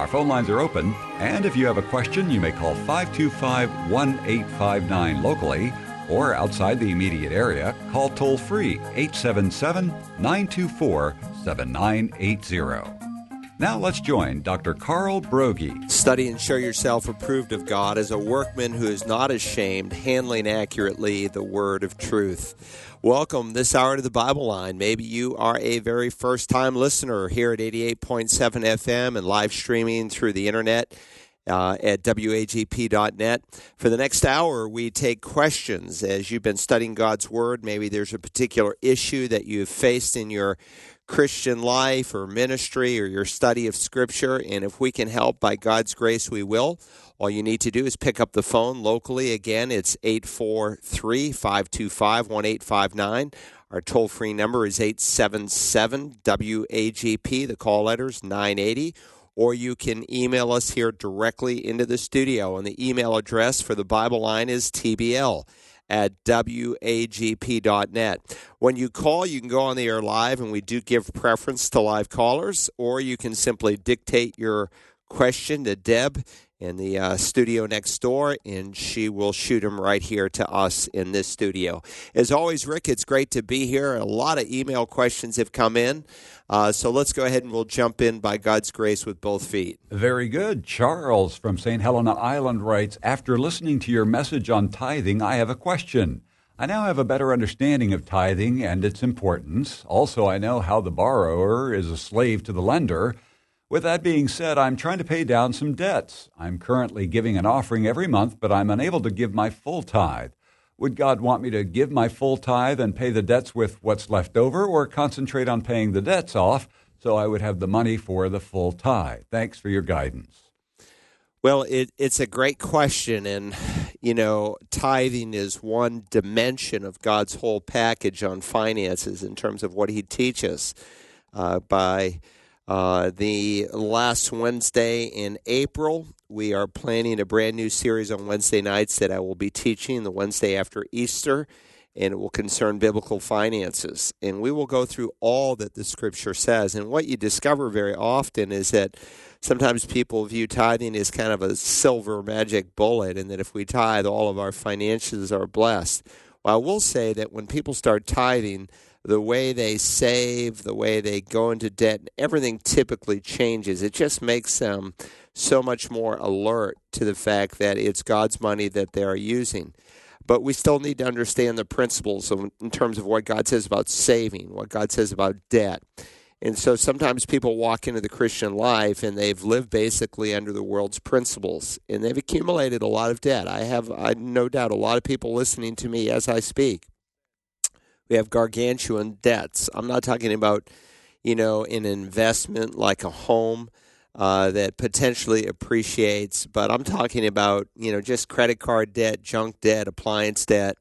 Our phone lines are open, and if you have a question, you may call 525 1859 locally or outside the immediate area, call toll free 877 924 7980. Now let's join Dr. Carl Broggi. Study and show yourself approved of God as a workman who is not ashamed, handling accurately the word of truth. Welcome this hour to the Bible Line. Maybe you are a very first time listener here at 88.7 FM and live streaming through the internet. Uh, at wagp.net. For the next hour, we take questions. As you've been studying God's Word, maybe there's a particular issue that you've faced in your Christian life or ministry or your study of Scripture. And if we can help by God's grace, we will. All you need to do is pick up the phone locally. Again, it's 843 525 1859. Our toll free number is 877 WAGP. The call letter is 980. Or you can email us here directly into the studio. And the email address for the Bible line is TBL at wagp.net. When you call, you can go on the air live, and we do give preference to live callers, or you can simply dictate your question to Deb in the uh, studio next door, and she will shoot them right here to us in this studio. As always, Rick, it's great to be here. A lot of email questions have come in. Uh, so let's go ahead and we'll jump in by God's grace with both feet. Very good. Charles from St. Helena Island writes After listening to your message on tithing, I have a question. I now have a better understanding of tithing and its importance. Also, I know how the borrower is a slave to the lender. With that being said, I'm trying to pay down some debts. I'm currently giving an offering every month, but I'm unable to give my full tithe. Would God want me to give my full tithe and pay the debts with what's left over, or concentrate on paying the debts off so I would have the money for the full tithe? Thanks for your guidance. Well, it, it's a great question. And, you know, tithing is one dimension of God's whole package on finances in terms of what He teaches uh, by uh, the last Wednesday in April, we are planning a brand new series on Wednesday nights that I will be teaching the Wednesday after Easter, and it will concern biblical finances. And we will go through all that the scripture says. And what you discover very often is that sometimes people view tithing as kind of a silver magic bullet, and that if we tithe, all of our finances are blessed. Well, I will say that when people start tithing, the way they save, the way they go into debt, everything typically changes. It just makes them so much more alert to the fact that it's God's money that they're using. But we still need to understand the principles of, in terms of what God says about saving, what God says about debt. And so sometimes people walk into the Christian life and they've lived basically under the world's principles and they've accumulated a lot of debt. I have I no doubt a lot of people listening to me as I speak we have gargantuan debts. I'm not talking about, you know, an investment like a home uh, that potentially appreciates, but I'm talking about, you know, just credit card debt, junk debt, appliance debt,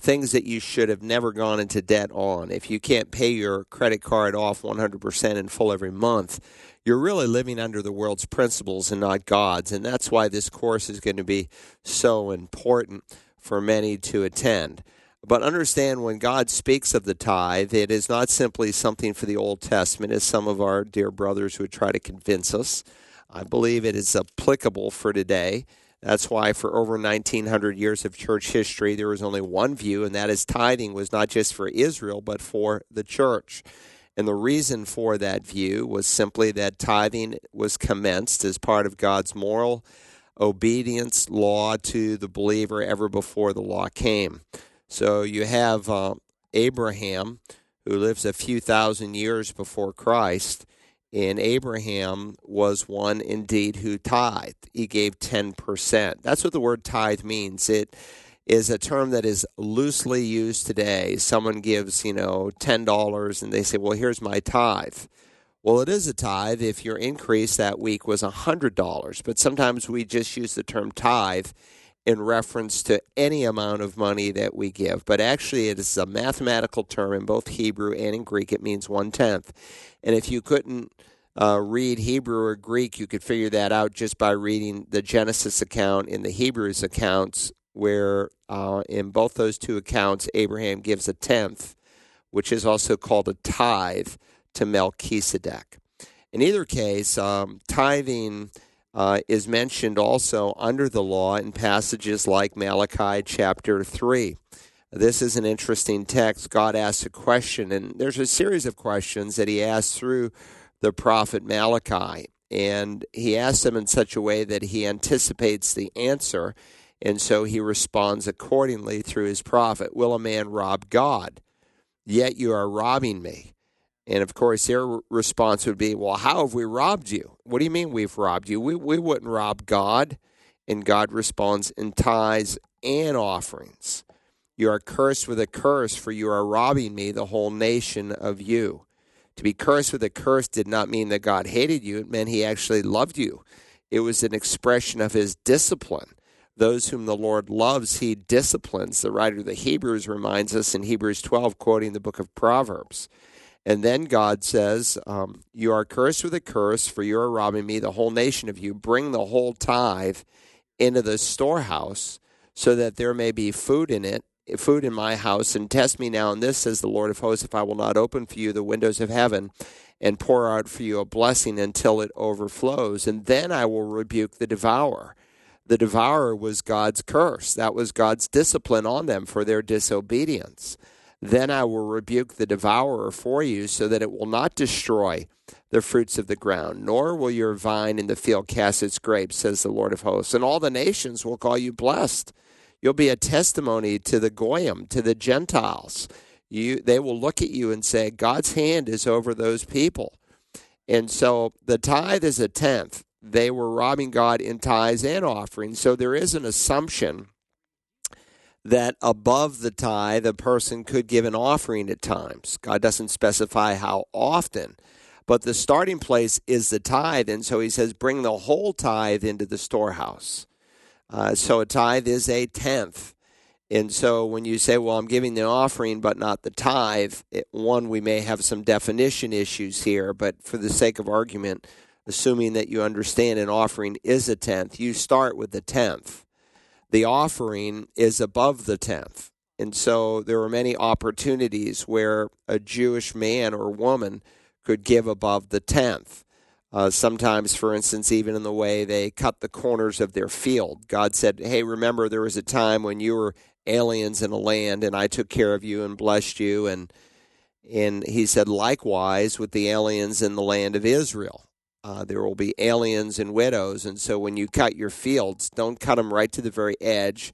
things that you should have never gone into debt on. If you can't pay your credit card off 100% in full every month, you're really living under the world's principles and not God's. And that's why this course is going to be so important for many to attend. But understand when God speaks of the tithe, it is not simply something for the Old Testament, as some of our dear brothers would try to convince us. I believe it is applicable for today. That's why, for over 1900 years of church history, there was only one view, and that is tithing was not just for Israel, but for the church. And the reason for that view was simply that tithing was commenced as part of God's moral obedience law to the believer ever before the law came. So you have uh, Abraham, who lives a few thousand years before Christ, and Abraham was one indeed who tithed. He gave 10%. That's what the word tithe means. It is a term that is loosely used today. Someone gives, you know, $10 and they say, well, here's my tithe. Well, it is a tithe if your increase that week was $100, but sometimes we just use the term tithe in reference to any amount of money that we give, but actually it is a mathematical term in both Hebrew and in Greek. It means one tenth. And if you couldn't uh, read Hebrew or Greek, you could figure that out just by reading the Genesis account and the Hebrews accounts, where uh, in both those two accounts, Abraham gives a tenth, which is also called a tithe to Melchizedek. In either case, um, tithing uh, is mentioned also under the law in passages like Malachi chapter 3. This is an interesting text. God asks a question, and there's a series of questions that he asks through the prophet Malachi. And he asks them in such a way that he anticipates the answer, and so he responds accordingly through his prophet Will a man rob God? Yet you are robbing me. And of course, their response would be, Well, how have we robbed you? What do you mean we've robbed you? We, we wouldn't rob God. And God responds in tithes and offerings. You are cursed with a curse, for you are robbing me, the whole nation, of you. To be cursed with a curse did not mean that God hated you, it meant he actually loved you. It was an expression of his discipline. Those whom the Lord loves, he disciplines. The writer of the Hebrews reminds us in Hebrews 12, quoting the book of Proverbs. And then God says, um, You are cursed with a curse, for you are robbing me, the whole nation of you. Bring the whole tithe into the storehouse, so that there may be food in it, food in my house, and test me now in this, says the Lord of hosts, if I will not open for you the windows of heaven and pour out for you a blessing until it overflows. And then I will rebuke the devourer. The devourer was God's curse. That was God's discipline on them for their disobedience. Then I will rebuke the devourer for you, so that it will not destroy the fruits of the ground, nor will your vine in the field cast its grapes, says the Lord of hosts. And all the nations will call you blessed. You'll be a testimony to the Goyim, to the Gentiles. You, they will look at you and say, God's hand is over those people. And so the tithe is a tenth. They were robbing God in tithes and offerings. So there is an assumption that above the tithe, a person could give an offering at times. God doesn't specify how often, but the starting place is the tithe. And so he says, bring the whole tithe into the storehouse. Uh, so a tithe is a tenth. And so when you say, well, I'm giving the offering but not the tithe, it, one, we may have some definition issues here, but for the sake of argument, assuming that you understand an offering is a tenth, you start with the tenth the offering is above the tenth. And so there are many opportunities where a Jewish man or woman could give above the tenth. Uh, sometimes, for instance, even in the way they cut the corners of their field. God said, Hey, remember there was a time when you were aliens in a land and I took care of you and blessed you. And, and he said, likewise with the aliens in the land of Israel. Uh, there will be aliens and widows, and so when you cut your fields, don't cut them right to the very edge.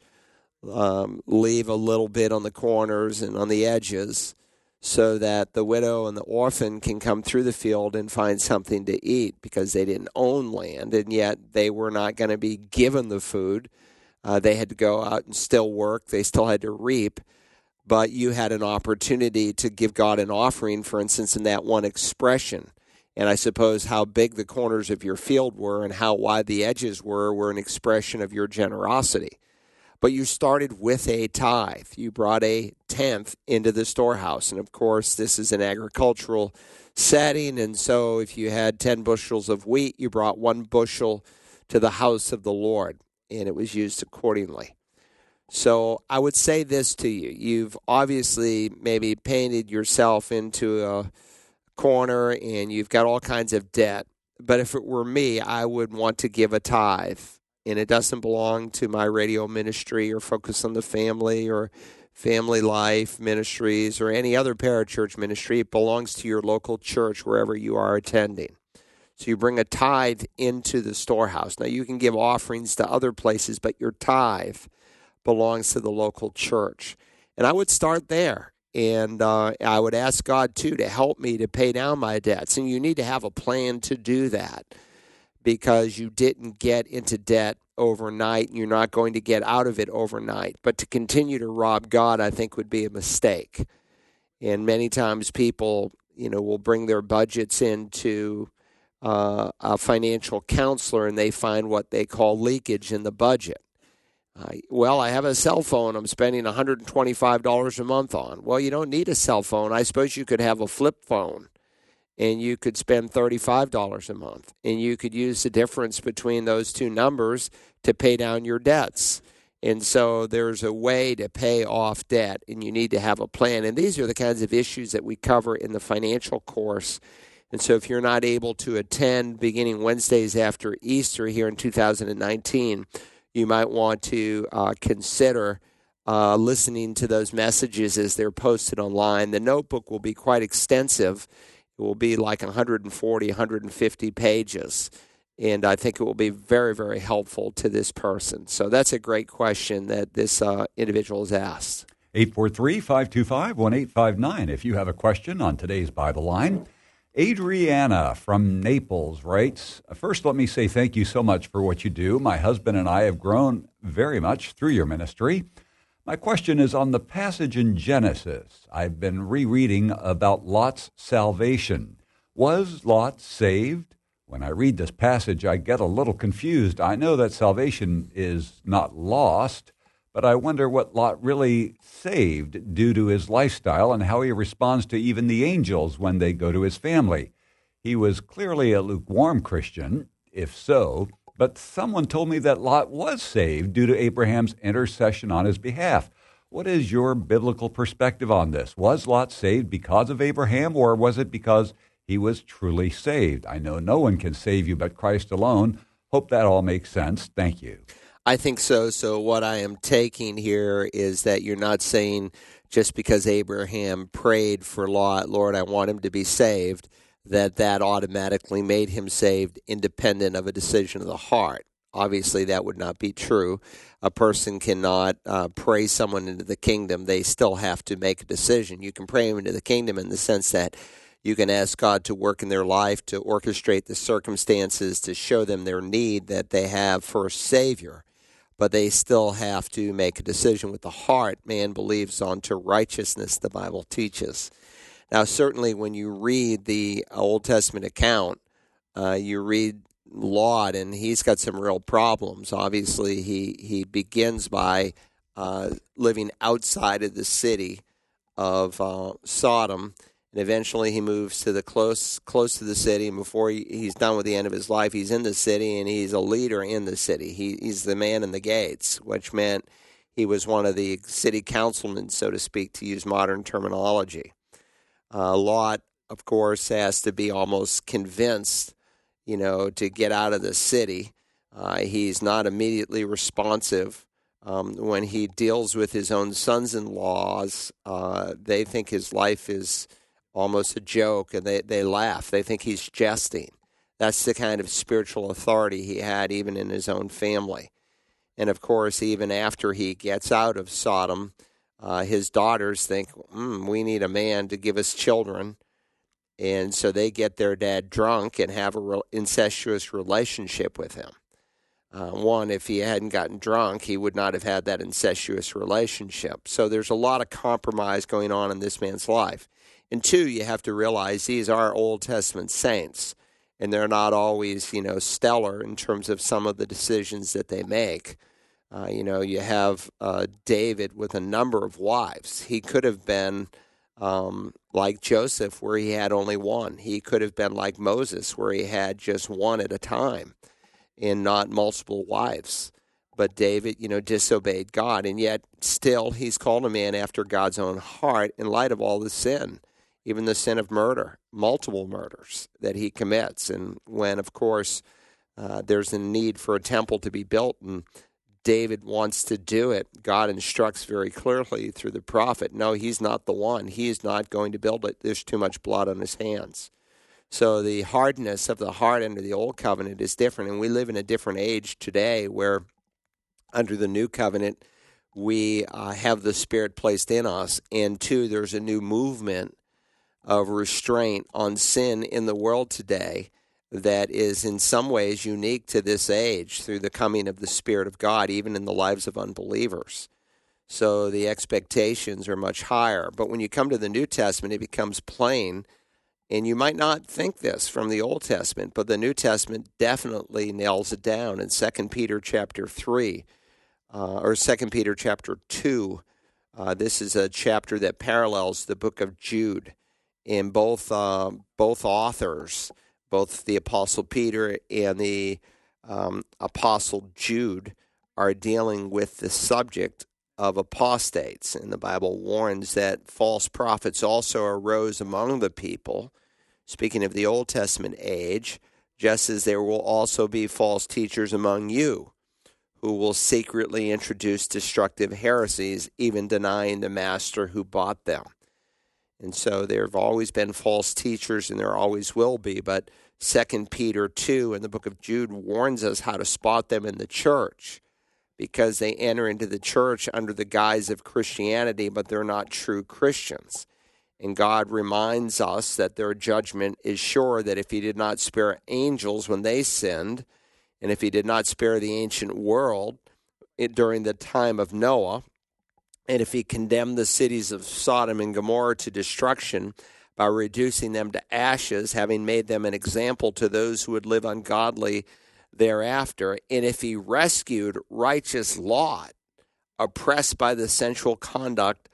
Um, leave a little bit on the corners and on the edges, so that the widow and the orphan can come through the field and find something to eat because they didn't own land, and yet they were not going to be given the food. Uh, they had to go out and still work. They still had to reap but you had an opportunity to give God an offering, for instance, in that one expression and I suppose how big the corners of your field were and how wide the edges were were an expression of your generosity. But you started with a tithe. You brought a tenth into the storehouse. And of course, this is an agricultural setting. And so if you had 10 bushels of wheat, you brought one bushel to the house of the Lord, and it was used accordingly. So I would say this to you. You've obviously maybe painted yourself into a corner and you've got all kinds of debt. But if it were me, I would want to give a tithe. And it doesn't belong to my radio ministry or focus on the family or family life ministries or any other parachurch ministry. It belongs to your local church wherever you are attending. So you bring a tithe into the storehouse. Now you can give offerings to other places, but your tithe belongs to the local church. And I would start there. And uh, I would ask God too to help me to pay down my debts. And you need to have a plan to do that because you didn't get into debt overnight. and You're not going to get out of it overnight. But to continue to rob God, I think, would be a mistake. And many times people, you know, will bring their budgets into uh, a financial counselor and they find what they call leakage in the budget. Uh, well, I have a cell phone I'm spending $125 a month on. Well, you don't need a cell phone. I suppose you could have a flip phone and you could spend $35 a month and you could use the difference between those two numbers to pay down your debts. And so there's a way to pay off debt, and you need to have a plan. And these are the kinds of issues that we cover in the financial course. And so if you're not able to attend beginning Wednesdays after Easter here in 2019, you might want to uh, consider uh, listening to those messages as they're posted online. The notebook will be quite extensive. It will be like 140, 150 pages and I think it will be very, very helpful to this person. So that's a great question that this uh, individual has asked. 843 525 1859 if you have a question on today's Bible line. Adriana from Naples writes First, let me say thank you so much for what you do. My husband and I have grown very much through your ministry. My question is on the passage in Genesis. I've been rereading about Lot's salvation. Was Lot saved? When I read this passage, I get a little confused. I know that salvation is not lost, but I wonder what Lot really saved due to his lifestyle and how he responds to even the angels when they go to his family. He was clearly a lukewarm Christian, if so, but someone told me that Lot was saved due to Abraham's intercession on his behalf. What is your biblical perspective on this? Was Lot saved because of Abraham, or was it because he was truly saved. I know no one can save you but Christ alone. Hope that all makes sense. Thank you. I think so. So, what I am taking here is that you're not saying just because Abraham prayed for Lot, Lord, I want him to be saved, that that automatically made him saved independent of a decision of the heart. Obviously, that would not be true. A person cannot uh, pray someone into the kingdom. They still have to make a decision. You can pray them into the kingdom in the sense that you can ask God to work in their life, to orchestrate the circumstances, to show them their need that they have for a Savior. But they still have to make a decision with the heart. Man believes unto righteousness, the Bible teaches. Now, certainly, when you read the Old Testament account, uh, you read Lot, and he's got some real problems. Obviously, he, he begins by uh, living outside of the city of uh, Sodom and eventually he moves to the close close to the city. And before he, he's done with the end of his life, he's in the city and he's a leader in the city. He, he's the man in the gates, which meant he was one of the city councilmen, so to speak, to use modern terminology. Uh, Lot, of course, has to be almost convinced, you know, to get out of the city. Uh, he's not immediately responsive. Um, when he deals with his own sons in laws, uh, they think his life is almost a joke, and they, they laugh. They think he's jesting. That's the kind of spiritual authority he had, even in his own family. And of course, even after he gets out of Sodom, uh, his daughters think, mm, we need a man to give us children. And so they get their dad drunk and have a re- incestuous relationship with him. Uh, one, if he hadn't gotten drunk, he would not have had that incestuous relationship. So there's a lot of compromise going on in this man's life. And two, you have to realize these are Old Testament saints, and they're not always, you know, stellar in terms of some of the decisions that they make. Uh, you know, you have uh, David with a number of wives. He could have been um, like Joseph, where he had only one. He could have been like Moses, where he had just one at a time and not multiple wives. But David, you know, disobeyed God, and yet still he's called a man after God's own heart in light of all the sin even the sin of murder, multiple murders that he commits. And when, of course, uh, there's a need for a temple to be built and David wants to do it, God instructs very clearly through the prophet no, he's not the one. He is not going to build it. There's too much blood on his hands. So the hardness of the heart under the old covenant is different. And we live in a different age today where under the new covenant, we uh, have the Spirit placed in us. And two, there's a new movement of restraint on sin in the world today that is in some ways unique to this age through the coming of the Spirit of God, even in the lives of unbelievers. So the expectations are much higher. But when you come to the New Testament, it becomes plain. And you might not think this from the Old Testament, but the New Testament definitely nails it down in 2 Peter chapter 3. uh, or Second Peter chapter two. Uh, this is a chapter that parallels the book of Jude. In both uh, both authors, both the Apostle Peter and the um, Apostle Jude, are dealing with the subject of apostates. And the Bible warns that false prophets also arose among the people. Speaking of the Old Testament age, just as there will also be false teachers among you who will secretly introduce destructive heresies, even denying the master who bought them. And so there have always been false teachers, and there always will be. But Second Peter 2 and the book of Jude warns us how to spot them in the church because they enter into the church under the guise of Christianity, but they're not true Christians. And God reminds us that their judgment is sure that if He did not spare angels when they sinned, and if he did not spare the ancient world during the time of Noah, and if he condemned the cities of Sodom and Gomorrah to destruction by reducing them to ashes, having made them an example to those who would live ungodly thereafter, and if he rescued righteous Lot, oppressed by the sensual conduct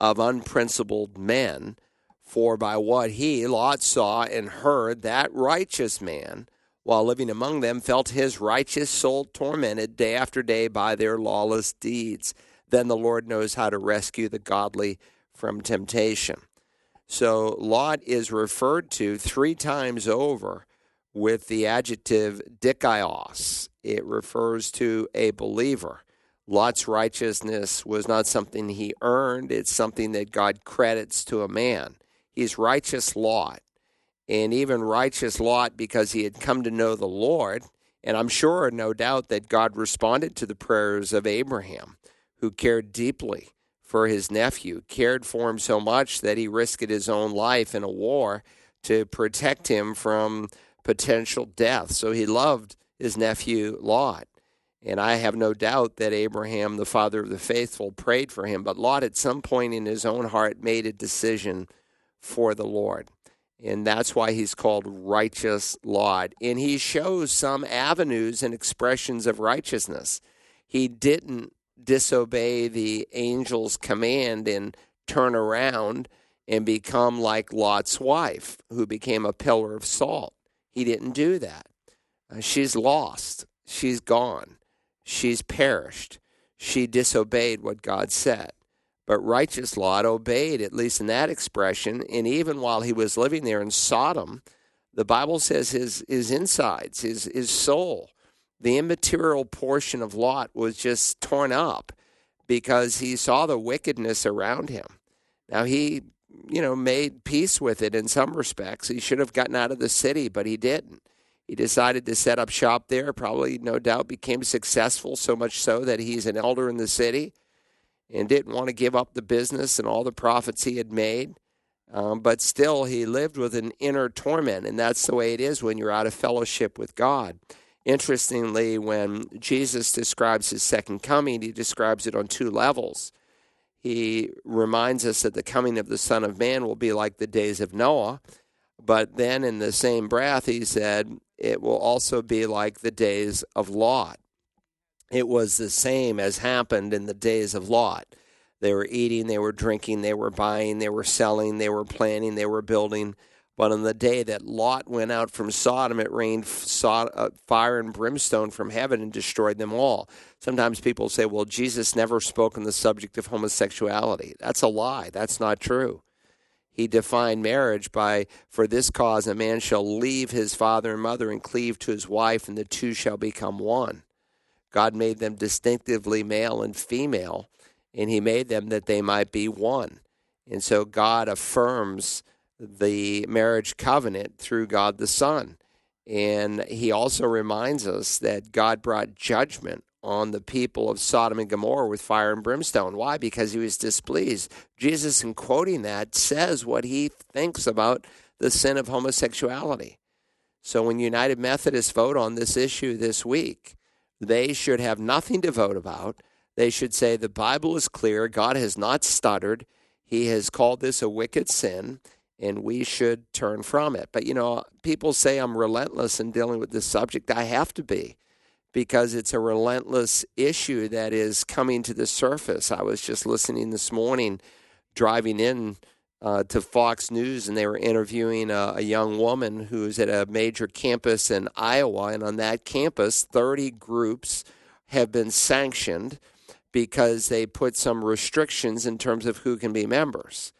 of unprincipled men, for by what he, Lot, saw and heard, that righteous man while living among them, felt his righteous soul tormented day after day by their lawless deeds. Then the Lord knows how to rescue the godly from temptation. So Lot is referred to three times over with the adjective dikaios. It refers to a believer. Lot's righteousness was not something he earned, it's something that God credits to a man. He's righteous Lot and even righteous Lot because he had come to know the Lord. And I'm sure, no doubt, that God responded to the prayers of Abraham, who cared deeply for his nephew, cared for him so much that he risked his own life in a war to protect him from potential death. So he loved his nephew Lot. And I have no doubt that Abraham, the father of the faithful, prayed for him. But Lot, at some point in his own heart, made a decision for the Lord and that's why he's called righteous Lot. And he shows some avenues and expressions of righteousness. He didn't disobey the angel's command and turn around and become like Lot's wife, who became a pillar of salt. He didn't do that. Uh, she's lost. She's gone. She's perished. She disobeyed what God said. But righteous Lot obeyed, at least in that expression. And even while he was living there in Sodom, the Bible says his, his insides, his, his soul, the immaterial portion of Lot was just torn up because he saw the wickedness around him. Now, he, you know, made peace with it in some respects. He should have gotten out of the city, but he didn't. He decided to set up shop there, probably, no doubt, became successful, so much so that he's an elder in the city and didn't want to give up the business and all the profits he had made. Um, but still, he lived with an inner torment, and that's the way it is when you're out of fellowship with God. Interestingly, when Jesus describes his second coming, he describes it on two levels. He reminds us that the coming of the Son of Man will be like the days of Noah, but then in the same breath, he said it will also be like the days of Lot it was the same as happened in the days of Lot. They were eating, they were drinking, they were buying, they were selling, they were planning, they were building. But on the day that Lot went out from Sodom, it rained uh, fire and brimstone from heaven and destroyed them all. Sometimes people say, well, Jesus never spoke on the subject of homosexuality. That's a lie. That's not true. He defined marriage by, for this cause, a man shall leave his father and mother and cleave to his wife, and the two shall become one. God made them distinctively male and female, and He made them that they might be one. And so God affirms the marriage covenant through God the Son. And He also reminds us that God brought judgment on the people of Sodom and Gomorrah with fire and brimstone. Why? Because He was displeased. Jesus, in quoting that, says what He thinks about the sin of homosexuality. So when United Methodists vote on this issue this week, they should have nothing to vote about. They should say the Bible is clear. God has not stuttered. He has called this a wicked sin, and we should turn from it. But, you know, people say I'm relentless in dealing with this subject. I have to be because it's a relentless issue that is coming to the surface. I was just listening this morning, driving in uh, to Fox News, and they were interviewing a, a young woman who's at a major campus in Iowa. And on that campus, 30 groups have been sanctioned because they put some restrictions in terms of who can be members.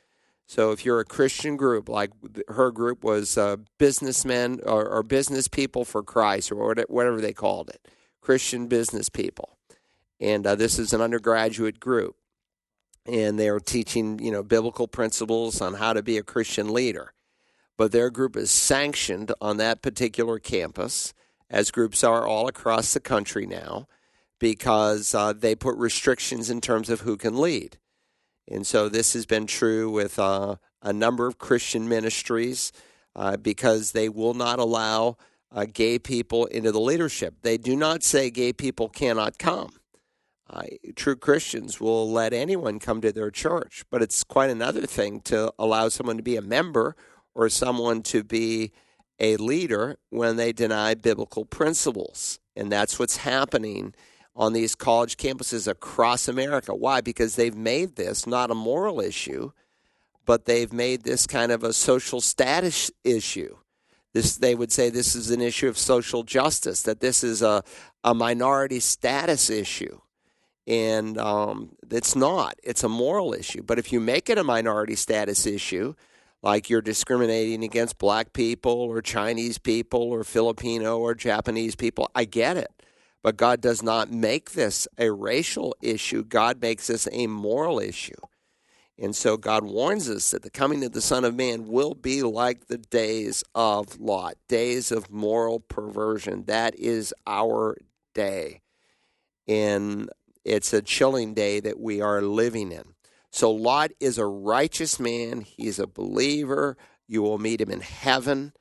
So if you're a Christian group, like her group was uh, businessmen or, or, business people for Christ or whatever they called it, Christian business people. And uh, this is an undergraduate group and they're teaching you know biblical principles on how to be a Christian leader. But their group is sanctioned on that particular campus, as groups are all across the country now, because uh, they put restrictions in terms of who can lead. And so this has been true with uh, a number of Christian ministries uh, because they will not allow uh, gay people into the leadership. They do not say gay people cannot come true Christians will let anyone come to their church, but it's quite another thing to allow someone to be a member or someone to be a leader when they deny biblical principles. And that's what's happening on these college campuses across America. Why? Because they've made this not a moral issue, but they've made this kind of a social status issue. This, they would say this is an issue of social justice, that this is a, a minority status issue and um, it's not. It's a moral issue. But if you make it a minority status issue, like you're discriminating against black people or Chinese people or Filipino or Japanese people, I get it. But God does not make this a racial issue. God makes this a moral issue. And so God warns us that the coming of the Son of Man will be like the days of Lot, days of moral perversion. That is our day. And it's a chilling day that we are living in. So Lot is a righteous man. He's a believer. You will meet him in heaven.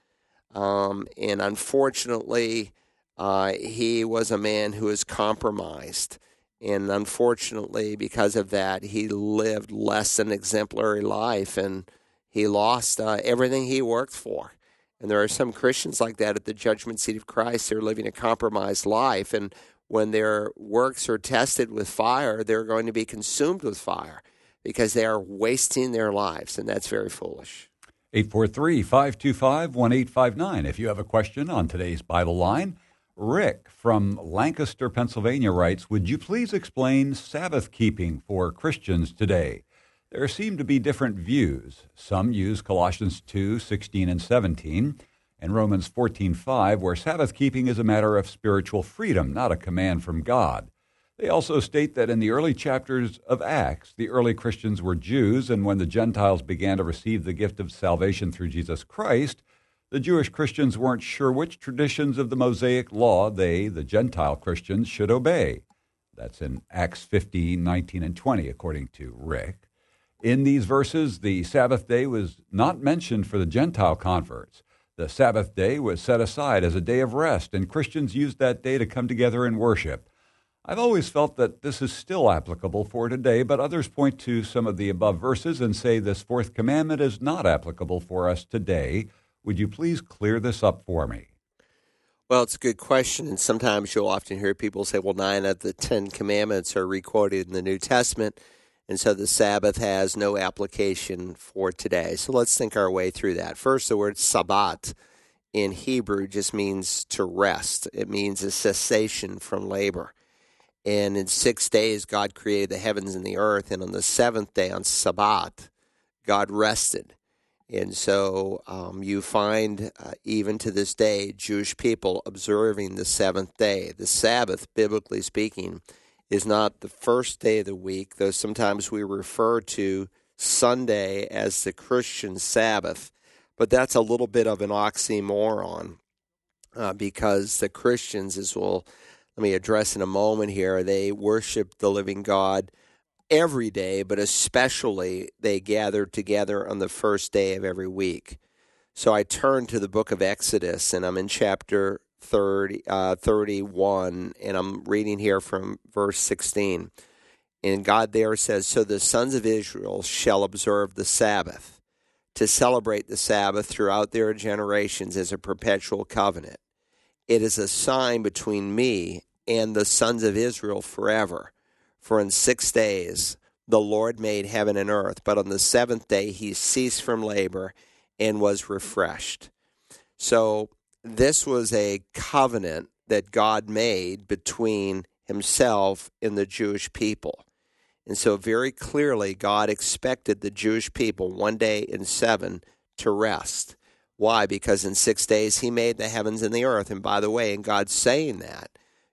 Um, and unfortunately, uh, he was a man who was compromised. And unfortunately, because of that, he lived less than exemplary life and he lost uh, everything he worked for. And there are some Christians like that at the judgment seat of Christ. They're living a compromised life. And when their works are tested with fire, they're going to be consumed with fire because they are wasting their lives, and that's very foolish. 843 525 1859. If you have a question on today's Bible line, Rick from Lancaster, Pennsylvania writes Would you please explain Sabbath keeping for Christians today? There seem to be different views. Some use Colossians 2 16 and 17 and Romans 14:5 where Sabbath keeping is a matter of spiritual freedom, not a command from God. They also state that in the early chapters of Acts, the early Christians were Jews, and when the Gentiles began to receive the gift of salvation through Jesus Christ, the Jewish Christians weren't sure which traditions of the Mosaic law they, the Gentile Christians, should obey. That's in Acts 15, 19, and 20, according to Rick. In these verses, the Sabbath day was not mentioned for the Gentile converts. The Sabbath day was set aside as a day of rest, and Christians used that day to come together and worship. I've always felt that this is still applicable for today, but others point to some of the above verses and say this fourth commandment is not applicable for us today. Would you please clear this up for me? Well, it's a good question, and sometimes you'll often hear people say, well, nine of the Ten Commandments are recorded in the New Testament. And so the Sabbath has no application for today. So let's think our way through that. First, the word Sabbat in Hebrew just means to rest, it means a cessation from labor. And in six days, God created the heavens and the earth. And on the seventh day, on Sabbat, God rested. And so um, you find, uh, even to this day, Jewish people observing the seventh day. The Sabbath, biblically speaking, is not the first day of the week, though sometimes we refer to Sunday as the Christian Sabbath, but that's a little bit of an oxymoron uh, because the Christians, as we'll let me address in a moment here, they worship the living God every day, but especially they gather together on the first day of every week. So I turn to the book of Exodus, and I'm in chapter 30, uh, 31, and I'm reading here from verse 16. And God there says, So the sons of Israel shall observe the Sabbath to celebrate the Sabbath throughout their generations as a perpetual covenant. It is a sign between me and the sons of Israel forever. For in six days the Lord made heaven and earth, but on the seventh day he ceased from labor and was refreshed. So this was a covenant that God made between himself and the Jewish people. And so, very clearly, God expected the Jewish people one day in seven to rest. Why? Because in six days he made the heavens and the earth. And by the way, in God saying that,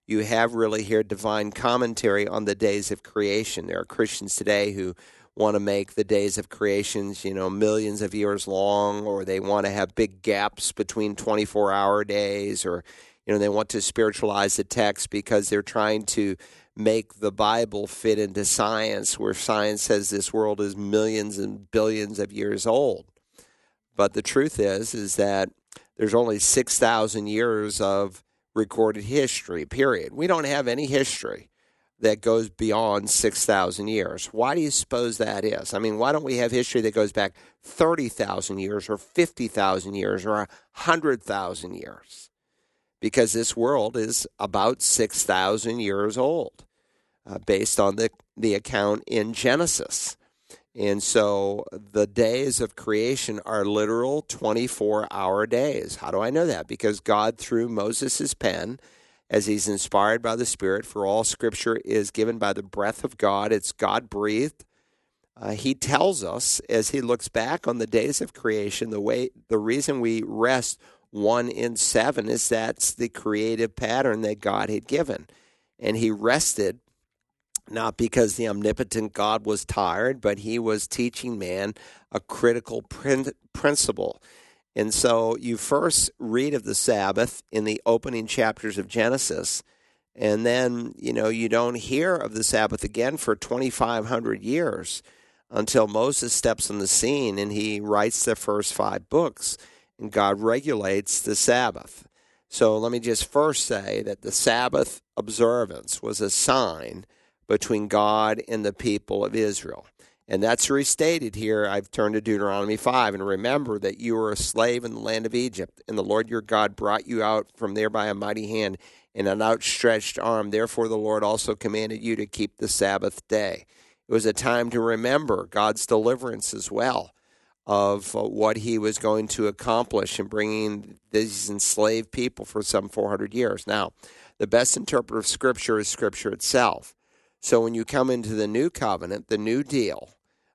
you have really here divine commentary on the days of creation. There are Christians today who want to make the days of creations, you know, millions of years long, or they want to have big gaps between 24 hour days, or, you know, they want to spiritualize the text because they're trying to make the Bible fit into science, where science says this world is millions and billions of years old. But the truth is, is that there's only 6,000 years of recorded history, period. We don't have any history that goes beyond 6,000 years. Why do you suppose that is? I mean, why don't we have history that goes back 30,000 years or 50,000 years or 100,000 years? Because this world is about 6,000 years old, uh, based on the, the account in Genesis. And so the days of creation are literal 24 hour days. How do I know that? Because God, through Moses' pen, as he's inspired by the Spirit, for all scripture is given by the breath of God, it's God breathed. Uh, he tells us as he looks back on the days of creation, the way the reason we rest one in seven is that's the creative pattern that God had given. And he rested not because the omnipotent God was tired, but he was teaching man a critical principle. And so you first read of the Sabbath in the opening chapters of Genesis, and then, you know, you don't hear of the Sabbath again for 2,500 years until Moses steps on the scene and he writes the first five books, and God regulates the Sabbath. So let me just first say that the Sabbath observance was a sign between God and the people of Israel. And that's restated here. I've turned to Deuteronomy 5. And remember that you were a slave in the land of Egypt, and the Lord your God brought you out from there by a mighty hand and an outstretched arm. Therefore, the Lord also commanded you to keep the Sabbath day. It was a time to remember God's deliverance as well of uh, what he was going to accomplish in bringing these enslaved people for some 400 years. Now, the best interpreter of Scripture is Scripture itself. So when you come into the new covenant, the new deal,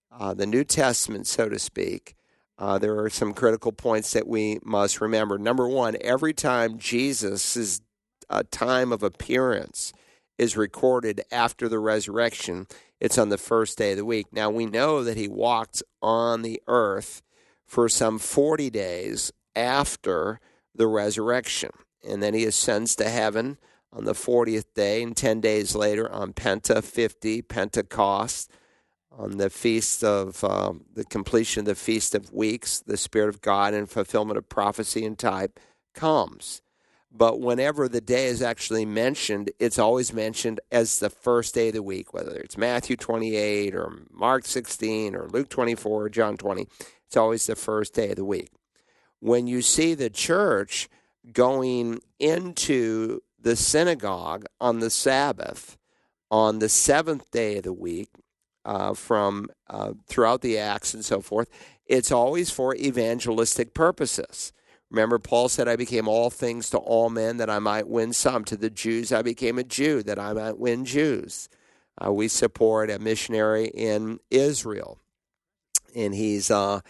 uh, the New Testament, so to speak, uh, there are some critical points that we must remember. Number one, every time Jesus' uh, time of appearance is recorded after the resurrection, it's on the first day of the week. Now, we know that he walked on the earth for some 40 days after the resurrection, and then he ascends to heaven on the 40th day, and 10 days later on Penta 50, Pentecost, on the feast of um, the completion of the Feast of Weeks, the Spirit of God and fulfillment of prophecy and type comes. But whenever the day is actually mentioned, it's always mentioned as the first day of the week, whether it's Matthew 28 or Mark 16 or Luke 24 or John 20. It's always the first day of the week. When you see the church going into the synagogue on the Sabbath, on the seventh day of the week, uh, from uh, throughout the Acts and so forth, it's always for evangelistic purposes. Remember, Paul said, I became all things to all men that I might win some. To the Jews, I became a Jew that I might win Jews. Uh, we support a missionary in Israel, and he's uh,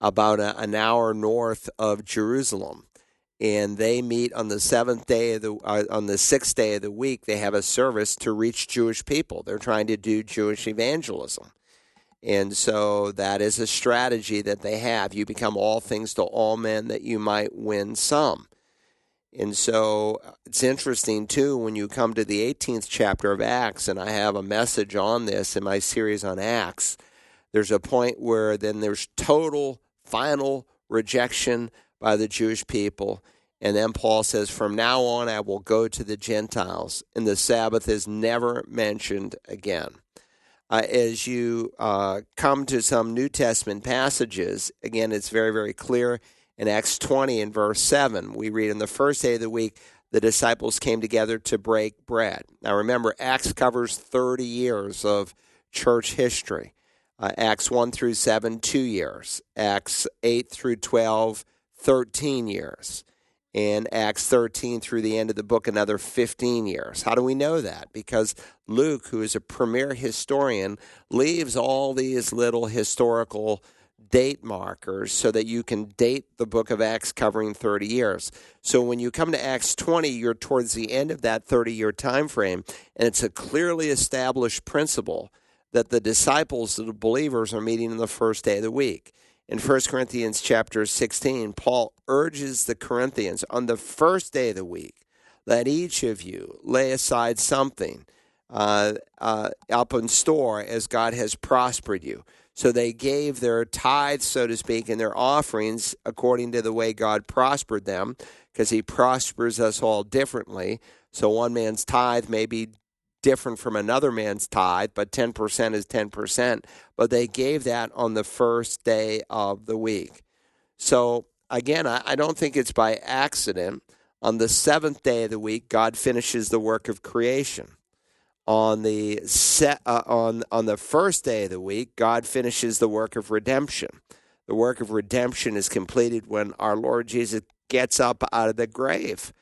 about a, an hour north of Jerusalem and they meet on the seventh day of the uh, on the sixth day of the week. They have a service to reach Jewish people. They're trying to do Jewish evangelism, and so that is a strategy that they have. You become all things to all men that you might win some. And so uh, it's interesting too when you come to the 18th chapter of Acts, and I have a message on this in my series on Acts. There's a point where then there's total, final rejection by the Jewish people. And then Paul says, From now on, I will go to the Gentiles. And the Sabbath is never mentioned again. Uh, as you uh, come to some New Testament passages, again, it's very, very clear in Acts 20 and verse 7. We read, In the first day of the week, the disciples came together to break bread. Now remember, Acts covers 30 years of church history. Uh, Acts 1 through 7, two years. Acts 8 through 12, 13 years. In Acts 13 through the end of the book, another 15 years. How do we know that? Because Luke, who is a premier historian, leaves all these little historical date markers so that you can date the book of Acts covering 30 years. So when you come to Acts 20, you're towards the end of that 30 year time frame, and it's a clearly established principle that the disciples, the believers, are meeting on the first day of the week. In 1 Corinthians chapter 16, Paul urges the Corinthians on the first day of the week, let each of you lay aside something uh, uh, up in store as God has prospered you. So they gave their tithes, so to speak, and their offerings according to the way God prospered them, because He prospers us all differently. So one man's tithe may be different from another man's tithe, but 10% is 10%. But they gave that on the first day of the week. So again, I, I don't think it's by accident. On the seventh day of the week, God finishes the work of creation. On the set, uh, on on the first day of the week, God finishes the work of redemption. The work of redemption is completed when our Lord Jesus gets up out of the grave.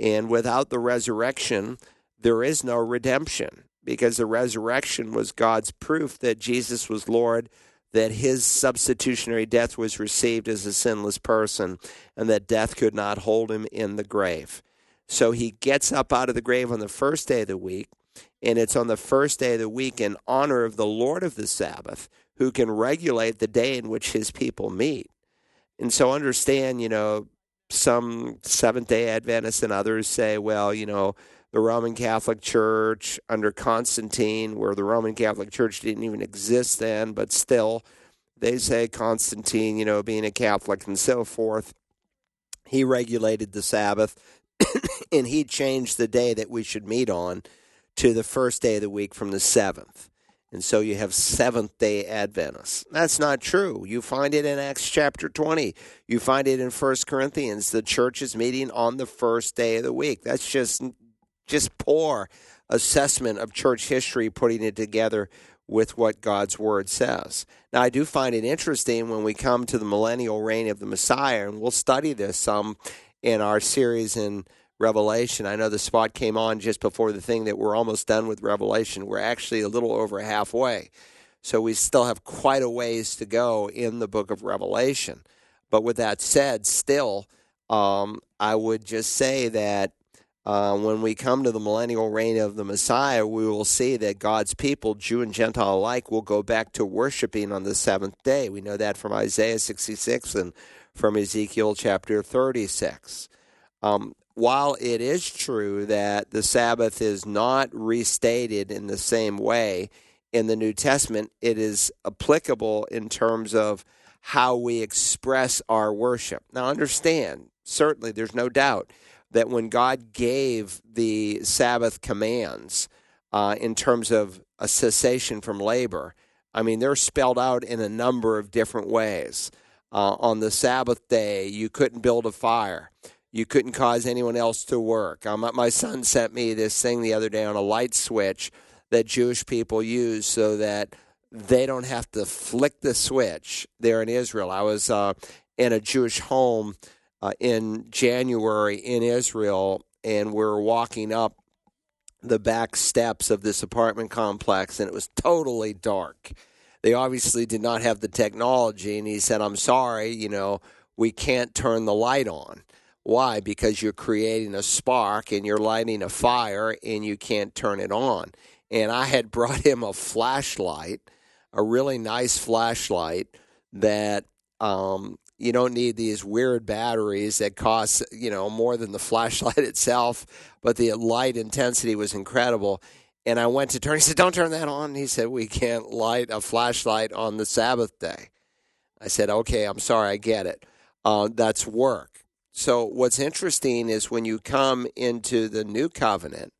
And without the resurrection, there is no redemption because the resurrection was God's proof that Jesus was Lord, that his substitutionary death was received as a sinless person, and that death could not hold him in the grave. So he gets up out of the grave on the first day of the week, and it's on the first day of the week in honor of the Lord of the Sabbath who can regulate the day in which his people meet. And so understand, you know, some Seventh day Adventists and others say, well, you know, the Roman Catholic Church under Constantine, where the Roman Catholic Church didn't even exist then, but still, they say Constantine, you know, being a Catholic and so forth, he regulated the Sabbath and he changed the day that we should meet on to the first day of the week from the seventh. And so you have Seventh day Adventists. That's not true. You find it in Acts chapter 20. You find it in First Corinthians. The church is meeting on the first day of the week. That's just just poor assessment of church history, putting it together with what God's word says. Now, I do find it interesting when we come to the millennial reign of the Messiah, and we'll study this some in our series in Revelation. I know the spot came on just before the thing that we're almost done with Revelation. We're actually a little over halfway. So we still have quite a ways to go in the book of Revelation. But with that said, still, um, I would just say that uh, when we come to the millennial reign of the Messiah, we will see that God's people, Jew and Gentile alike, will go back to worshiping on the seventh day. We know that from Isaiah 66 and from Ezekiel chapter 36. Um, while it is true that the Sabbath is not restated in the same way in the New Testament, it is applicable in terms of how we express our worship. Now, understand, certainly, there's no doubt that when God gave the Sabbath commands uh, in terms of a cessation from labor, I mean, they're spelled out in a number of different ways. Uh, on the Sabbath day, you couldn't build a fire. You couldn't cause anyone else to work. Um, my son sent me this thing the other day on a light switch that Jewish people use so that they don't have to flick the switch there in Israel. I was uh, in a Jewish home uh, in January in Israel, and we're walking up the back steps of this apartment complex, and it was totally dark. They obviously did not have the technology, and he said, I'm sorry, you know, we can't turn the light on. Why? Because you're creating a spark and you're lighting a fire and you can't turn it on. And I had brought him a flashlight, a really nice flashlight that um, you don't need these weird batteries that cost you know more than the flashlight itself but the light intensity was incredible. And i went to turn he said don't turn that on. He said we can't light a flashlight on the sabbath day. I said okay i'm sorry i get it. Uh, that's work. So what's interesting is when you come into the new covenant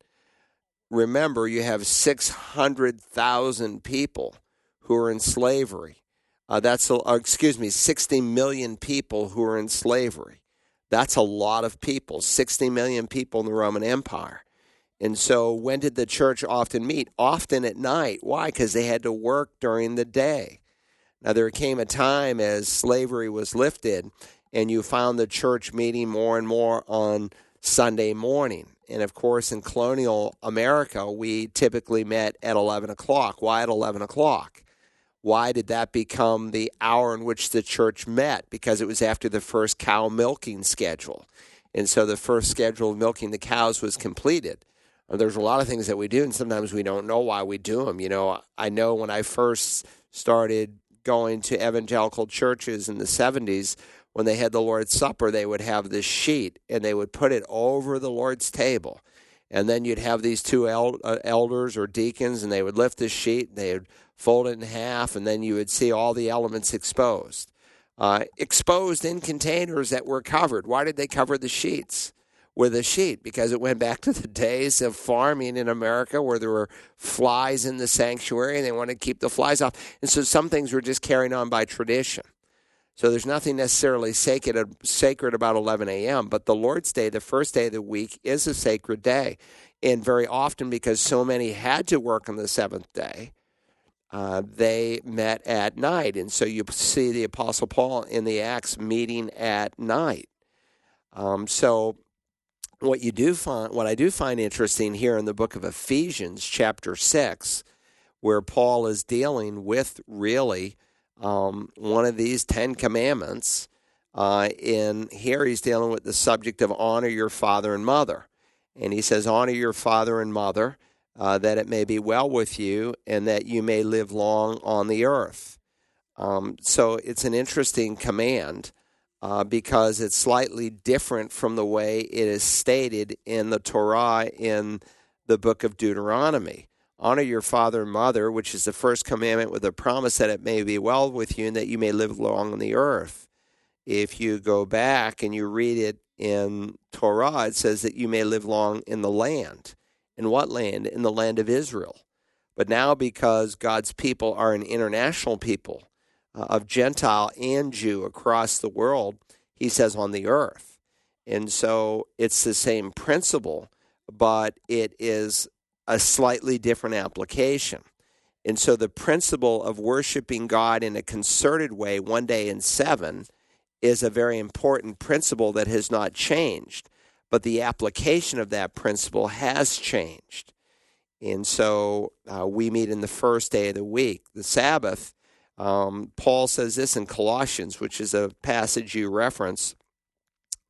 remember you have 600000 people who are in slavery uh, that's uh, excuse me, 60 million people who are in slavery. That's a lot of people, 60 million people in the Roman Empire. And so, when did the church often meet? Often at night. Why? Because they had to work during the day. Now, there came a time as slavery was lifted, and you found the church meeting more and more on Sunday morning. And of course, in colonial America, we typically met at 11 o'clock. Why at 11 o'clock? Why did that become the hour in which the church met? Because it was after the first cow milking schedule. And so the first schedule of milking the cows was completed. There's a lot of things that we do, and sometimes we don't know why we do them. You know, I know when I first started going to evangelical churches in the 70s, when they had the Lord's Supper, they would have this sheet and they would put it over the Lord's table. And then you'd have these two el- uh, elders or deacons, and they would lift the sheet, and they would fold it in half, and then you would see all the elements exposed. Uh, exposed in containers that were covered. Why did they cover the sheets with a sheet? Because it went back to the days of farming in America where there were flies in the sanctuary and they wanted to keep the flies off. And so some things were just carried on by tradition. So there's nothing necessarily sacred, sacred about 11 a.m., but the Lord's Day, the first day of the week, is a sacred day. And very often, because so many had to work on the seventh day, uh, they met at night. And so you see the Apostle Paul in the Acts meeting at night. Um, so what you do find, what I do find interesting here in the book of Ephesians, chapter six, where Paul is dealing with really um, one of these Ten Commandments. Uh, in here, he's dealing with the subject of honor your father and mother, and he says, "Honor your father and mother." Uh, that it may be well with you and that you may live long on the earth. Um, so it's an interesting command uh, because it's slightly different from the way it is stated in the Torah in the book of Deuteronomy. Honor your father and mother, which is the first commandment with a promise that it may be well with you and that you may live long on the earth. If you go back and you read it in Torah, it says that you may live long in the land. In what land? In the land of Israel. But now, because God's people are an international people uh, of Gentile and Jew across the world, he says on the earth. And so it's the same principle, but it is a slightly different application. And so the principle of worshiping God in a concerted way one day in seven is a very important principle that has not changed but the application of that principle has changed. And so uh, we meet in the first day of the week, the Sabbath. Um, Paul says this in Colossians, which is a passage you reference.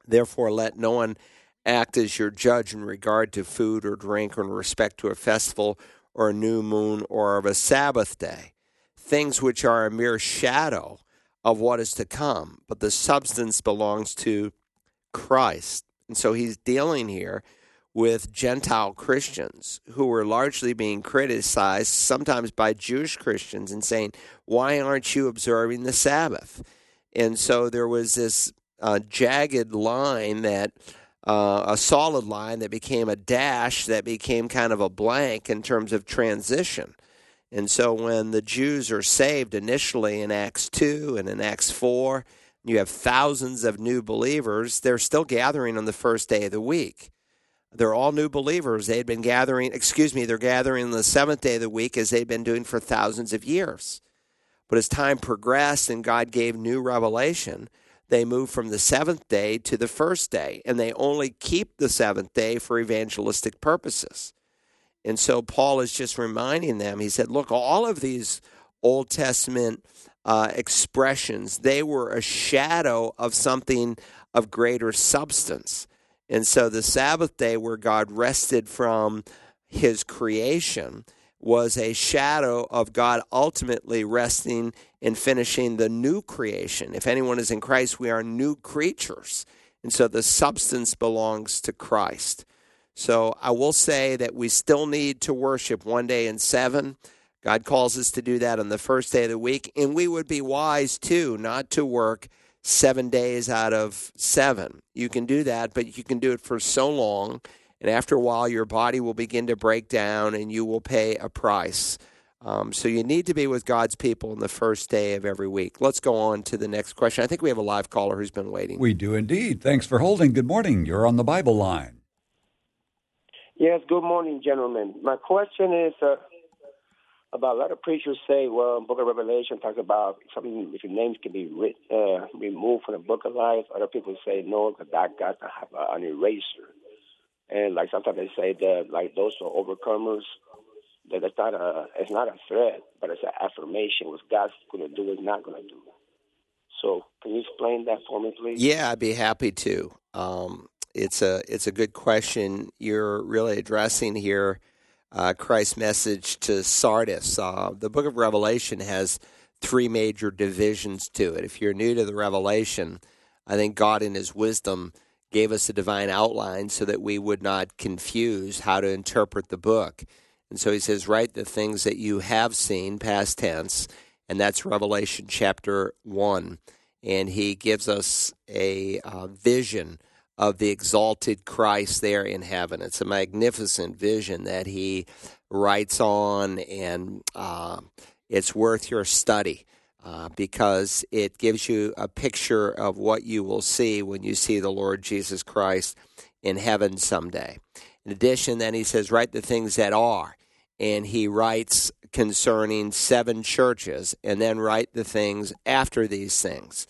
Therefore, let no one act as your judge in regard to food or drink or in respect to a festival or a new moon or of a Sabbath day, things which are a mere shadow of what is to come, but the substance belongs to Christ. And so he's dealing here with Gentile Christians who were largely being criticized, sometimes by Jewish Christians, and saying, Why aren't you observing the Sabbath? And so there was this uh, jagged line that. Uh, a solid line that became a dash that became kind of a blank in terms of transition. And so when the Jews are saved initially in Acts 2 and in Acts 4, you have thousands of new believers, they're still gathering on the first day of the week. They're all new believers. They had been gathering, excuse me, they're gathering on the seventh day of the week as they'd been doing for thousands of years. But as time progressed and God gave new revelation, they moved from the seventh day to the first day, and they only keep the seventh day for evangelistic purposes. And so Paul is just reminding them, he said, Look, all of these Old Testament uh, expressions. They were a shadow of something of greater substance. And so the Sabbath day, where God rested from his creation, was a shadow of God ultimately resting and finishing the new creation. If anyone is in Christ, we are new creatures. And so the substance belongs to Christ. So I will say that we still need to worship one day in seven. God calls us to do that on the first day of the week. And we would be wise too not to work seven days out of seven. You can do that, but you can do it for so long. And after a while, your body will begin to break down and you will pay a price. Um, so you need to be with God's people on the first day of every week. Let's go on to the next question. I think we have a live caller who's been waiting. We do indeed. Thanks for holding. Good morning. You're on the Bible line. Yes, good morning, gentlemen. My question is uh, about a lot of preachers say, well, Book of Revelation talks about something if your names can be writ, uh, removed from the Book of Life. Other people say no, because that got to have an eraser. And like sometimes they say that like those are overcomers that it's not a it's not a threat, but it's an affirmation. What God's going to do is not going to do. So, can you explain that for me, please? Yeah, I'd be happy to. Um, it's a it's a good question you're really addressing here. Uh, Christ's message to Sardis. Uh, the Book of Revelation has three major divisions to it. If you're new to the Revelation, I think God, in His wisdom, gave us a divine outline so that we would not confuse how to interpret the book. And so he says, Write the things that you have seen, past tense, and that's Revelation chapter 1. And he gives us a uh, vision of the exalted Christ there in heaven. It's a magnificent vision that he writes on, and uh, it's worth your study. Uh, because it gives you a picture of what you will see when you see the Lord Jesus Christ in heaven someday. In addition, then he says, Write the things that are and he writes concerning seven churches and then write the things after these things.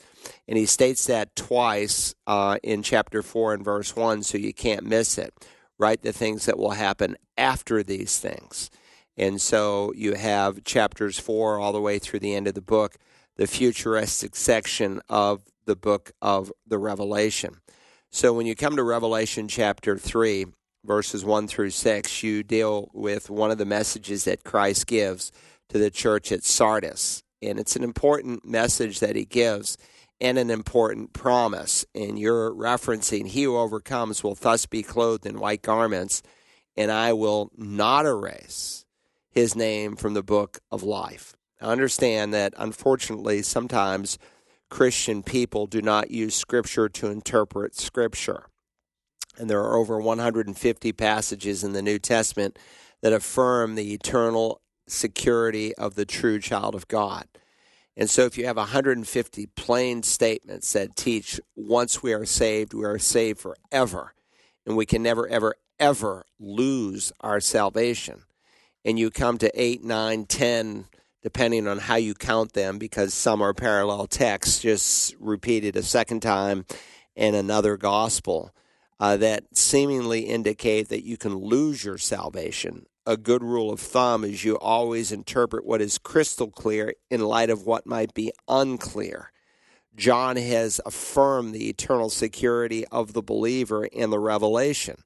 And he states that twice uh, in chapter 4 and verse 1, so you can't miss it. Write the things that will happen after these things. And so you have chapters 4 all the way through the end of the book, the futuristic section of the book of the Revelation. So when you come to Revelation chapter 3, verses 1 through 6, you deal with one of the messages that Christ gives to the church at Sardis. And it's an important message that he gives and an important promise. And you're referencing, He who overcomes will thus be clothed in white garments, and I will not erase his name from the book of life. I understand that unfortunately, sometimes Christian people do not use Scripture to interpret Scripture and there are over 150 passages in the New Testament that affirm the eternal security of the true child of God. And so, if you have 150 plain statements that teach once we are saved, we are saved forever, and we can never, ever, ever lose our salvation, and you come to 8, 9, 10, depending on how you count them, because some are parallel texts just repeated a second time in another gospel uh, that seemingly indicate that you can lose your salvation. A good rule of thumb is you always interpret what is crystal clear in light of what might be unclear. John has affirmed the eternal security of the believer in the revelation.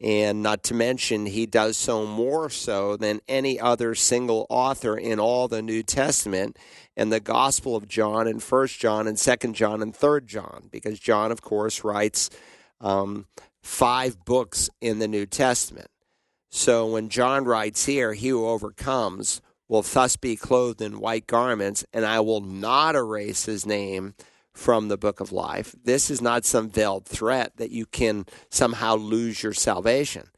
And not to mention, he does so more so than any other single author in all the New Testament and the Gospel of John and First John and Second John and Third John, because John, of course, writes um, five books in the New Testament. So when John writes here, he who overcomes will thus be clothed in white garments, and I will not erase his name from the book of life. This is not some veiled threat that you can somehow lose your salvation.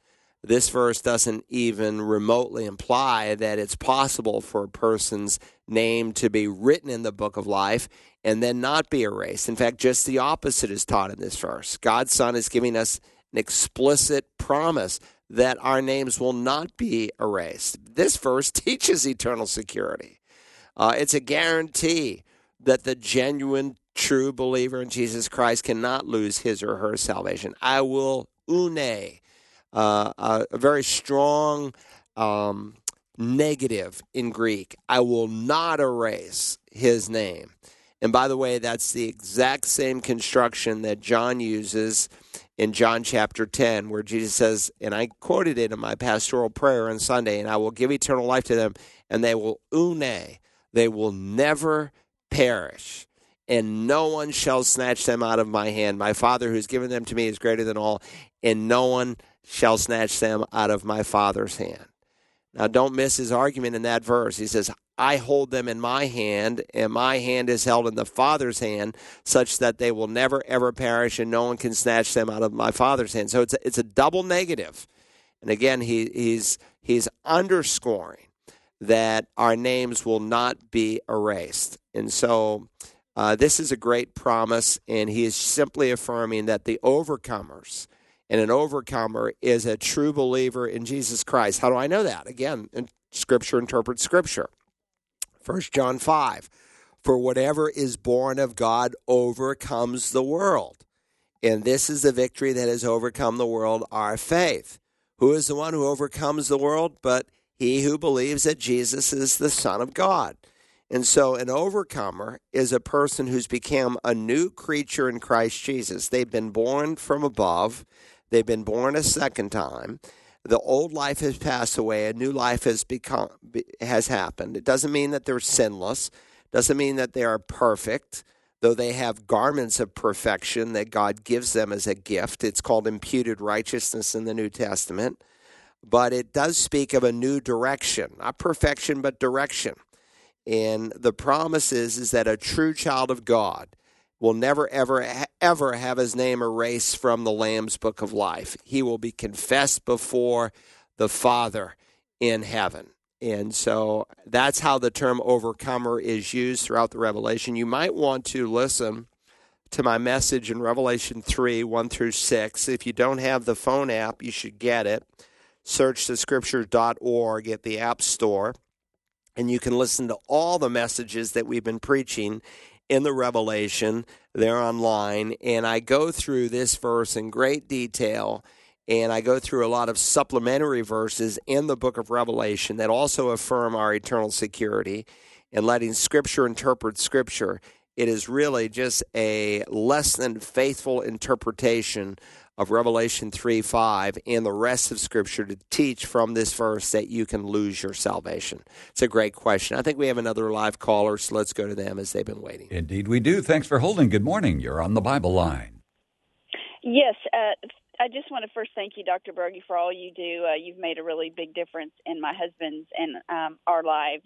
This verse doesn't even remotely imply that it's possible for a person's name to be written in the book of life and then not be erased. In fact, just the opposite is taught in this verse. God's Son is giving us an explicit promise that our names will not be erased. This verse teaches eternal security. Uh, it's a guarantee that the genuine, true believer in Jesus Christ cannot lose his or her salvation. I will une, uh, a, a, very strong um, negative in Greek. I will not erase his name. And by the way, that's the exact same construction that John uses in John chapter 10, where Jesus says, and I quoted it in my pastoral prayer on Sunday, and I will give eternal life to them, and they will une, they will never perish, and no one shall snatch them out of my hand. My Father who's given them to me is greater than all, and no one shall snatch them out of my Father's hand. Now, don't miss his argument in that verse. He says, I hold them in my hand, and my hand is held in the Father's hand, such that they will never, ever perish, and no one can snatch them out of my Father's hand. So it's a, it's a double negative. And again, he, he's, he's underscoring that our names will not be erased. And so uh, this is a great promise, and he is simply affirming that the overcomers, and an overcomer is a true believer in Jesus Christ. How do I know that? Again, Scripture interprets Scripture. First John 5 For whatever is born of God overcomes the world. And this is the victory that has overcome the world, our faith. Who is the one who overcomes the world? But he who believes that Jesus is the Son of God. And so, an overcomer is a person who's become a new creature in Christ Jesus. They've been born from above, they've been born a second time. The old life has passed away, a new life has become has happened. It doesn't mean that they're sinless, doesn't mean that they are perfect, though they have garments of perfection that God gives them as a gift. It's called imputed righteousness in the New Testament. But it does speak of a new direction, not perfection, but direction. And the promise is, is that a true child of God will never, ever, ever have his name erased from the Lamb's book of life. He will be confessed before the Father in heaven. And so that's how the term overcomer is used throughout the Revelation. You might want to listen to my message in Revelation 3 1 through 6. If you don't have the phone app, you should get it. Search the scriptures.org at the App Store and you can listen to all the messages that we've been preaching in the Revelation. They're online, and I go through this verse in great detail. And I go through a lot of supplementary verses in the book of Revelation that also affirm our eternal security and letting Scripture interpret Scripture. It is really just a less than faithful interpretation of Revelation 3 5 and the rest of Scripture to teach from this verse that you can lose your salvation? It's a great question. I think we have another live caller, so let's go to them as they've been waiting. Indeed, we do. Thanks for holding. Good morning. You're on the Bible line. Yes. Uh, I just want to first thank you, Dr. Broggi, for all you do. Uh, you've made a really big difference in my husband's and um, our lives.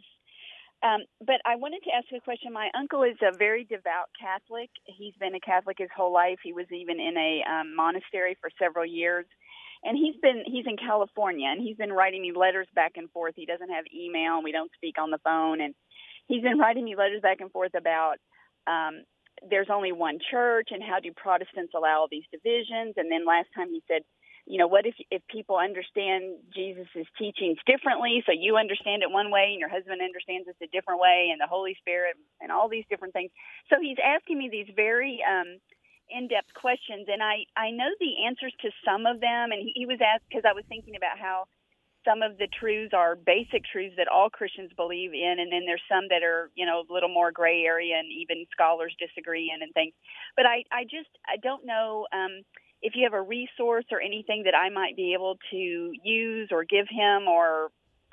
Um, but I wanted to ask a question. My uncle is a very devout Catholic. He's been a Catholic his whole life. He was even in a um, monastery for several years, and he's been he's in California, and he's been writing me letters back and forth. He doesn't have email, and we don't speak on the phone, and he's been writing me letters back and forth about um, there's only one church, and how do Protestants allow all these divisions? And then last time he said you know, what if if people understand Jesus' teachings differently? So you understand it one way, and your husband understands it a different way, and the Holy Spirit, and all these different things. So he's asking me these very um, in-depth questions, and I I know the answers to some of them. And he, he was asked because I was thinking about how some of the truths are basic truths that all Christians believe in, and then there's some that are, you know, a little more gray area, and even scholars disagree in and things. But I, I just, I don't know. Um, if you have a resource or anything that I might be able to use or give him, or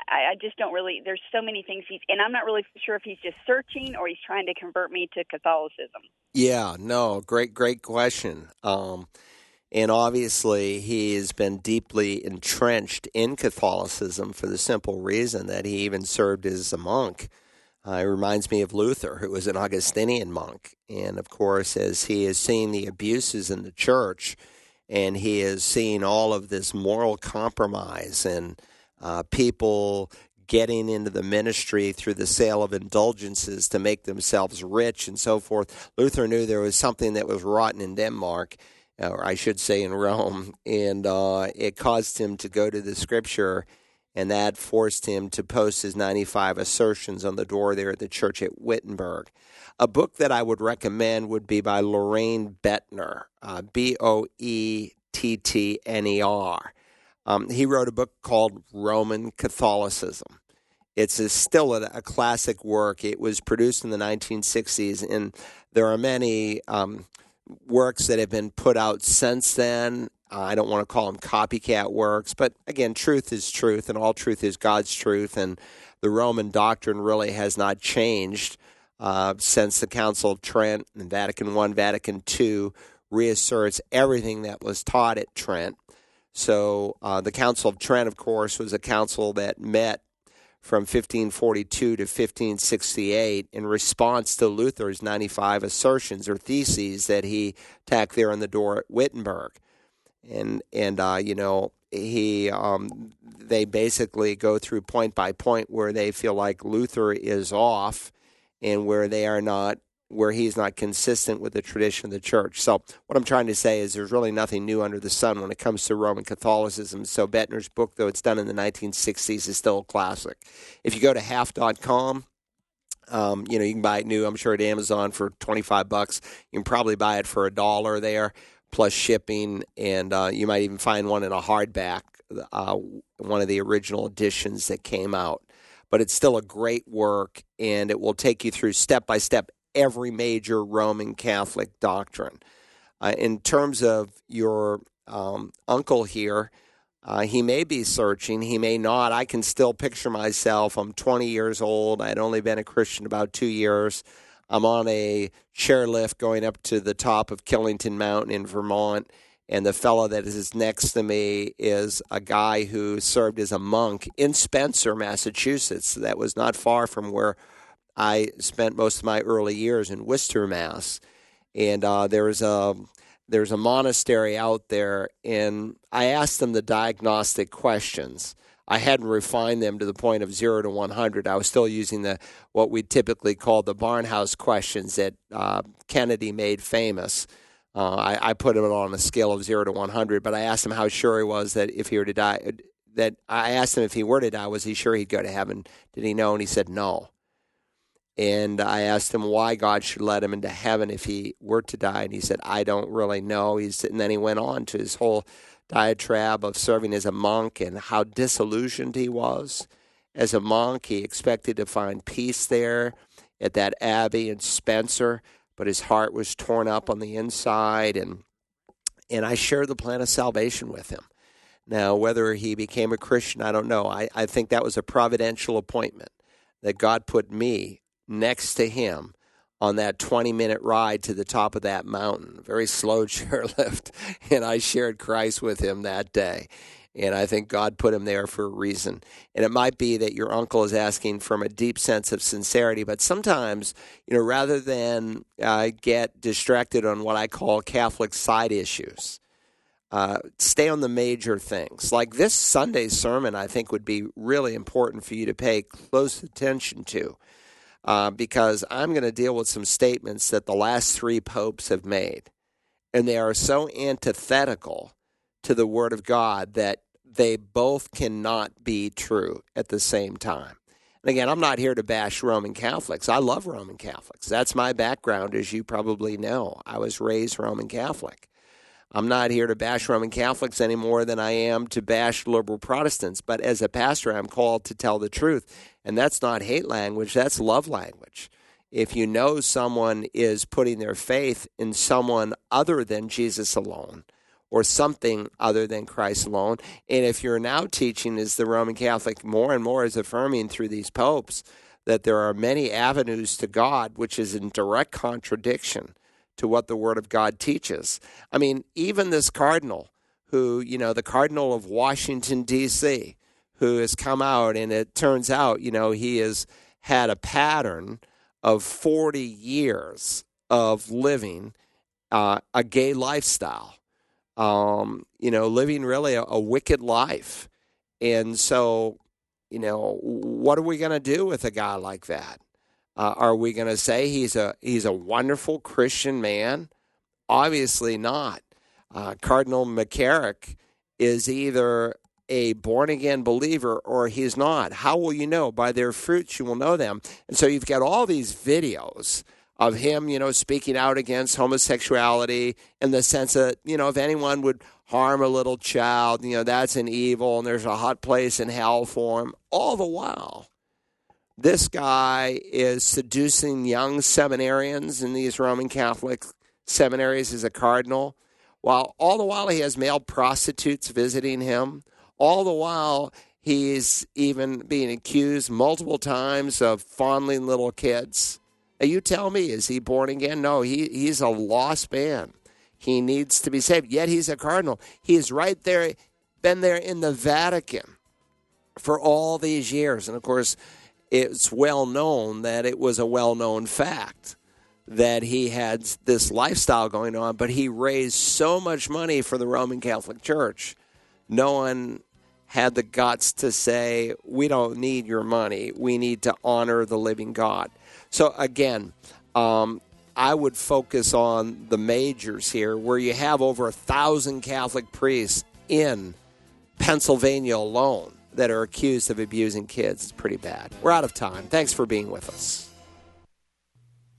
I, I just don't really. There's so many things he's, and I'm not really sure if he's just searching or he's trying to convert me to Catholicism. Yeah, no, great, great question. Um, and obviously, he has been deeply entrenched in Catholicism for the simple reason that he even served as a monk. Uh, it reminds me of Luther, who was an Augustinian monk. And of course, as he has seen the abuses in the church, and he is seeing all of this moral compromise and uh, people getting into the ministry through the sale of indulgences to make themselves rich and so forth. Luther knew there was something that was rotten in Denmark, or I should say in Rome, and uh, it caused him to go to the scripture, and that forced him to post his 95 assertions on the door there at the church at Wittenberg. A book that I would recommend would be by Loraine Boettner, uh, B O E T T N E R. Um, he wrote a book called Roman Catholicism. It's a, still a, a, classic work. It was produced in the 1960s, and there are many um, works that have been put out since then. Uh, I don't want to call them copycat works, but again, truth is truth, and all truth is God's truth, and the Roman doctrine really has not changed uh, since the Council of Trent and Vatican I, Vatican II reasserts everything that was taught at Trent. So uh, the Council of Trent, of course, was a council that met from 1542 to 1568 in response to Luther's 95 assertions or theses that he tacked there on the door at Wittenberg. And, and uh, you know, he um, they basically go through point by point where they feel like Luther is off and where they are not where he's not consistent with the tradition of the church. So what I'm trying to say is there's really nothing new under the sun when it comes to Roman Catholicism. So Boettner's book, though it's done in the 1960s, is still a classic. If you go to half.com, um, you know, you can buy it new, I'm sure, at Amazon for 25 bucks. You can probably buy it for a dollar there, plus shipping, and uh, you might even find one in a hardback, uh, one of the original editions that came out but it's still a great work and it will take you through step by step every major Roman Catholic doctrine. Uh, in terms of your um, uncle here, uh, he may be searching, he may not. I can still picture myself. I'm 20 years old. I'd only been a Christian about two years. I'm on a chairlift going up to the top of Killington Mountain in Vermont and the fellow that is next to me is a guy who served as a monk in Spencer, Massachusetts. That was not far from where I spent most of my early years in Worcester, Mass. And uh, there's a there's a monastery out there, and I asked them the diagnostic questions. I hadn't refined them to the point of zero to 100. I was still using the what we typically call the Barnhouse questions that uh, Kennedy made famous uh, I, I, put him on a scale of zero to 100, but I asked him how sure he was that if he were to die, that I asked him if he were to die, was he sure he'd go to heaven? Did he know? And he said no. And I asked him why God should let him into heaven if he were to die, and he said, I don't really know. He's, and then he went on to his whole diatribe of serving as a monk and how disillusioned he was. As a monk, he expected to find peace there at that abbey in Spencer but his heart was torn up on the inside and and I shared the plan of salvation with him. Now, whether he became a Christian, I don't know. I, I think that was a providential appointment that God put me next to him on that 20 minute ride to the top of that mountain, very slow chairlift. And I shared Christ with him that day. And I think God put him there for a reason. And it might be that your uncle is asking from a deep sense of sincerity, but sometimes, you know, rather than uh, get distracted on what I call Catholic side issues, uh, stay on the major things. Like this Sunday's sermon, I think would be really important for you to pay close attention to. Uh, because I'm going to deal with some statements that the last three popes have made. And they are so antithetical to the Word of God that they both cannot be true at the same time. And again, I'm not here to bash Roman Catholics. I love Roman Catholics. That's my background, as you probably know. I was raised Roman Catholic. I'm not here to bash Roman Catholics any more than I am to bash liberal Protestants. But as a pastor, I'm called to tell the truth. And that's not hate language, that's love language. If you know someone is putting their faith in someone other than Jesus alone, or something other than Christ alone. And if you're now teaching, as the Roman Catholic more and more is affirming through these popes, that there are many avenues to God, which is in direct contradiction to what the Word of God teaches. I mean, even this cardinal, who, you know, the cardinal of Washington, D.C., who has come out, and it turns out, you know, he has had a pattern of 40 years of living uh, a gay lifestyle um, you know, living really a, a wicked life. And so, you know, what are we going to do with a guy like that? Uh, are we going to say he's a he's a wonderful Christian man? Obviously not. Uh, Cardinal McCarrick is either a born again believer or he's not. How will you know? By their fruits you will know them. And so you've got all these videos of him, you know, speaking out against homosexuality in the sense that, you know, if anyone would harm a little child, you know, that's an evil and there's a hot place in hell for him. All the while, this guy is seducing young seminarians in these Roman Catholic seminaries as a cardinal, while all the while he has male prostitutes visiting him. All the while, he's even being accused multiple times of fondling little kids. You tell me, is he born again? No, he, he's a lost man. He needs to be saved. Yet he's a cardinal. He's right there, been there in the Vatican for all these years. And of course, it's well known that it was a well known fact that he had this lifestyle going on, but he raised so much money for the Roman Catholic Church no one had the guts to say, we don't need your money. We need to honor the living God. So, again, um, I would focus on the majors here, where you have over a thousand Catholic priests in Pennsylvania alone that are accused of abusing kids. It's pretty bad. We're out of time. Thanks for being with us.